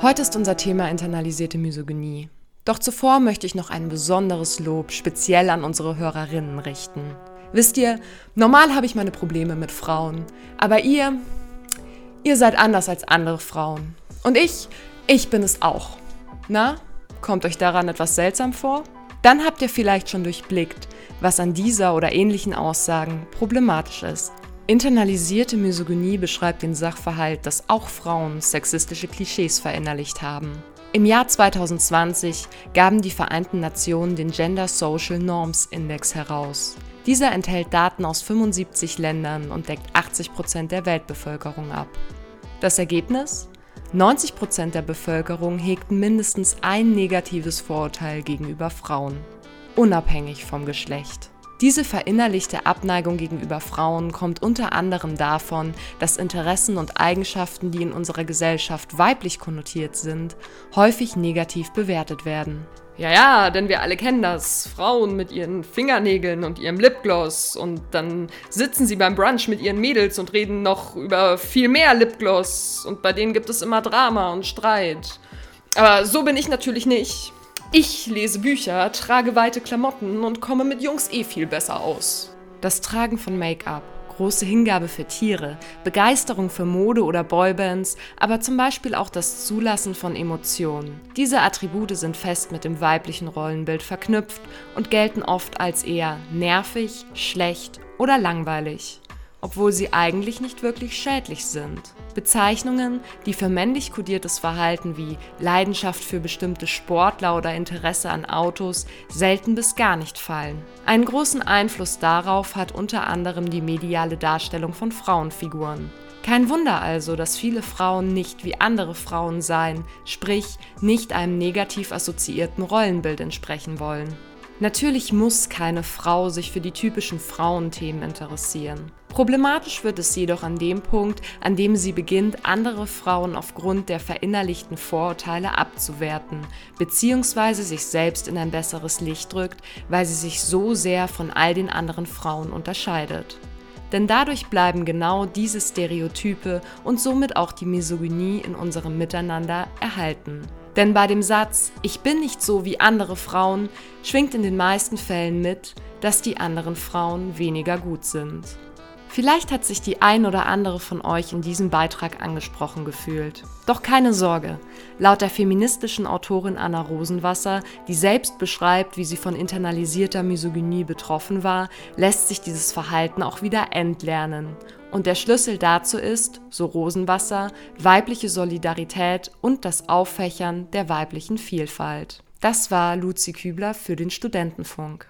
Heute ist unser Thema internalisierte Misogynie. Doch zuvor möchte ich noch ein besonderes Lob speziell an unsere Hörerinnen richten. Wisst ihr, normal habe ich meine Probleme mit Frauen, aber ihr, ihr seid anders als andere Frauen. Und ich, ich bin es auch. Na, kommt euch daran etwas seltsam vor? Dann habt ihr vielleicht schon durchblickt, was an dieser oder ähnlichen Aussagen problematisch ist. Internalisierte Misogynie beschreibt den Sachverhalt, dass auch Frauen sexistische Klischees verinnerlicht haben. Im Jahr 2020 gaben die Vereinten Nationen den Gender Social Norms Index heraus. Dieser enthält Daten aus 75 Ländern und deckt 80 Prozent der Weltbevölkerung ab. Das Ergebnis? 90 Prozent der Bevölkerung hegten mindestens ein negatives Vorurteil gegenüber Frauen, unabhängig vom Geschlecht. Diese verinnerlichte Abneigung gegenüber Frauen kommt unter anderem davon, dass Interessen und Eigenschaften, die in unserer Gesellschaft weiblich konnotiert sind, häufig negativ bewertet werden. Ja, ja, denn wir alle kennen das. Frauen mit ihren Fingernägeln und ihrem Lipgloss und dann sitzen sie beim Brunch mit ihren Mädels und reden noch über viel mehr Lipgloss und bei denen gibt es immer Drama und Streit. Aber so bin ich natürlich nicht. Ich lese Bücher, trage weite Klamotten und komme mit Jungs eh viel besser aus. Das Tragen von Make-up, große Hingabe für Tiere, Begeisterung für Mode oder Boybands, aber zum Beispiel auch das Zulassen von Emotionen. Diese Attribute sind fest mit dem weiblichen Rollenbild verknüpft und gelten oft als eher nervig, schlecht oder langweilig obwohl sie eigentlich nicht wirklich schädlich sind. Bezeichnungen, die für männlich kodiertes Verhalten wie Leidenschaft für bestimmte Sportler oder Interesse an Autos selten bis gar nicht fallen. Einen großen Einfluss darauf hat unter anderem die mediale Darstellung von Frauenfiguren. Kein Wunder also, dass viele Frauen nicht wie andere Frauen sein, sprich nicht einem negativ assoziierten Rollenbild entsprechen wollen. Natürlich muss keine Frau sich für die typischen Frauenthemen interessieren. Problematisch wird es jedoch an dem Punkt, an dem sie beginnt, andere Frauen aufgrund der verinnerlichten Vorurteile abzuwerten, beziehungsweise sich selbst in ein besseres Licht drückt, weil sie sich so sehr von all den anderen Frauen unterscheidet. Denn dadurch bleiben genau diese Stereotype und somit auch die Misogynie in unserem Miteinander erhalten. Denn bei dem Satz, ich bin nicht so wie andere Frauen, schwingt in den meisten Fällen mit, dass die anderen Frauen weniger gut sind. Vielleicht hat sich die ein oder andere von euch in diesem Beitrag angesprochen gefühlt. Doch keine Sorge. Laut der feministischen Autorin Anna Rosenwasser, die selbst beschreibt, wie sie von internalisierter Misogynie betroffen war, lässt sich dieses Verhalten auch wieder entlernen. Und der Schlüssel dazu ist, so Rosenwasser, weibliche Solidarität und das Auffächern der weiblichen Vielfalt. Das war Luzi Kübler für den Studentenfunk.